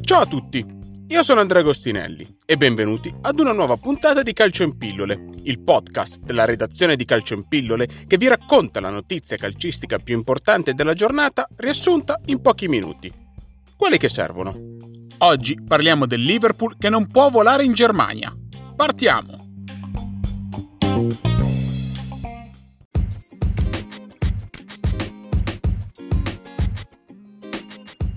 Ciao a tutti, io sono Andrea Agostinelli e benvenuti ad una nuova puntata di Calcio in Pillole, il podcast della redazione di Calcio in Pillole che vi racconta la notizia calcistica più importante della giornata riassunta in pochi minuti. Quelli che servono. Oggi parliamo del Liverpool che non può volare in Germania. Partiamo!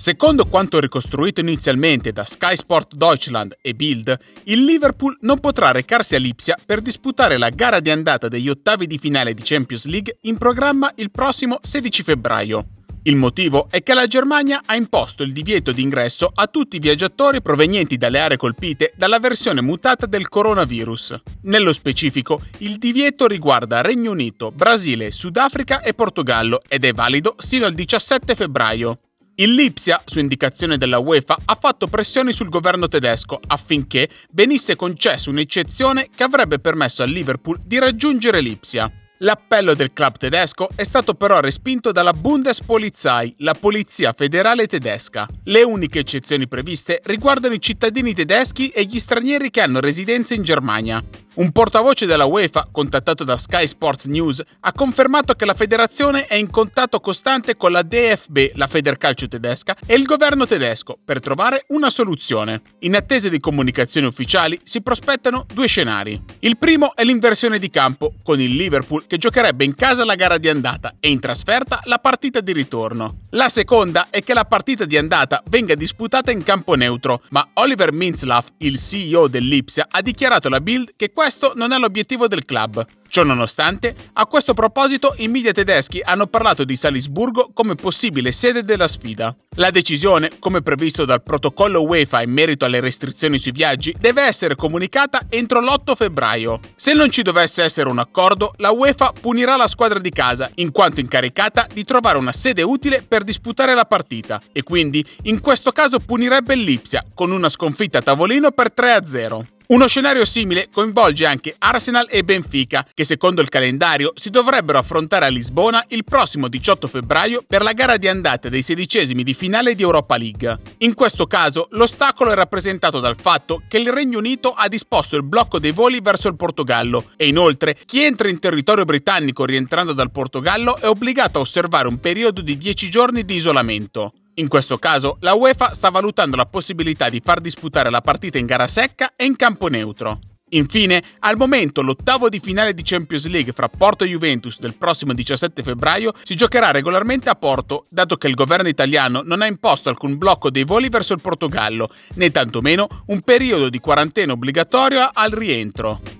Secondo quanto ricostruito inizialmente da Sky Sport Deutschland e Bild, il Liverpool non potrà recarsi a Lipsia per disputare la gara di andata degli ottavi di finale di Champions League in programma il prossimo 16 febbraio. Il motivo è che la Germania ha imposto il divieto di ingresso a tutti i viaggiatori provenienti dalle aree colpite dalla versione mutata del coronavirus. Nello specifico, il divieto riguarda Regno Unito, Brasile, Sudafrica e Portogallo ed è valido sino al 17 febbraio. Il Lipsia, su indicazione della UEFA, ha fatto pressioni sul governo tedesco affinché venisse concessa un'eccezione che avrebbe permesso al Liverpool di raggiungere Lipsia. L'appello del club tedesco è stato però respinto dalla Bundespolizei, la polizia federale tedesca. Le uniche eccezioni previste riguardano i cittadini tedeschi e gli stranieri che hanno residenza in Germania. Un portavoce della UEFA, contattato da Sky Sports News, ha confermato che la federazione è in contatto costante con la DFB, la Federcalcio tedesca, e il governo tedesco per trovare una soluzione. In attesa di comunicazioni ufficiali si prospettano due scenari. Il primo è l'inversione di campo, con il Liverpool che giocherebbe in casa la gara di andata e in trasferta la partita di ritorno. La seconda è che la partita di andata venga disputata in campo neutro, ma Oliver Minzlaff, il CEO dell'Ipsia, ha dichiarato alla Bild che questo non è l'obiettivo del club. Ciononostante, a questo proposito i media tedeschi hanno parlato di Salisburgo come possibile sede della sfida. La decisione, come previsto dal protocollo UEFA in merito alle restrizioni sui viaggi, deve essere comunicata entro l'8 febbraio. Se non ci dovesse essere un accordo, la UEFA punirà la squadra di casa, in quanto incaricata di trovare una sede utile per disputare la partita, e quindi in questo caso punirebbe l'Ipsia con una sconfitta a tavolino per 3-0. Uno scenario simile coinvolge anche Arsenal e Benfica, che secondo il calendario si dovrebbero affrontare a Lisbona il prossimo 18 febbraio per la gara di andata dei sedicesimi di finale di Europa League. In questo caso l'ostacolo è rappresentato dal fatto che il Regno Unito ha disposto il blocco dei voli verso il Portogallo e inoltre chi entra in territorio britannico rientrando dal Portogallo è obbligato a osservare un periodo di 10 giorni di isolamento. In questo caso, la UEFA sta valutando la possibilità di far disputare la partita in gara secca e in campo neutro. Infine, al momento l'ottavo di finale di Champions League fra Porto e Juventus del prossimo 17 febbraio si giocherà regolarmente a Porto, dato che il governo italiano non ha imposto alcun blocco dei voli verso il Portogallo, né tantomeno un periodo di quarantena obbligatorio al rientro.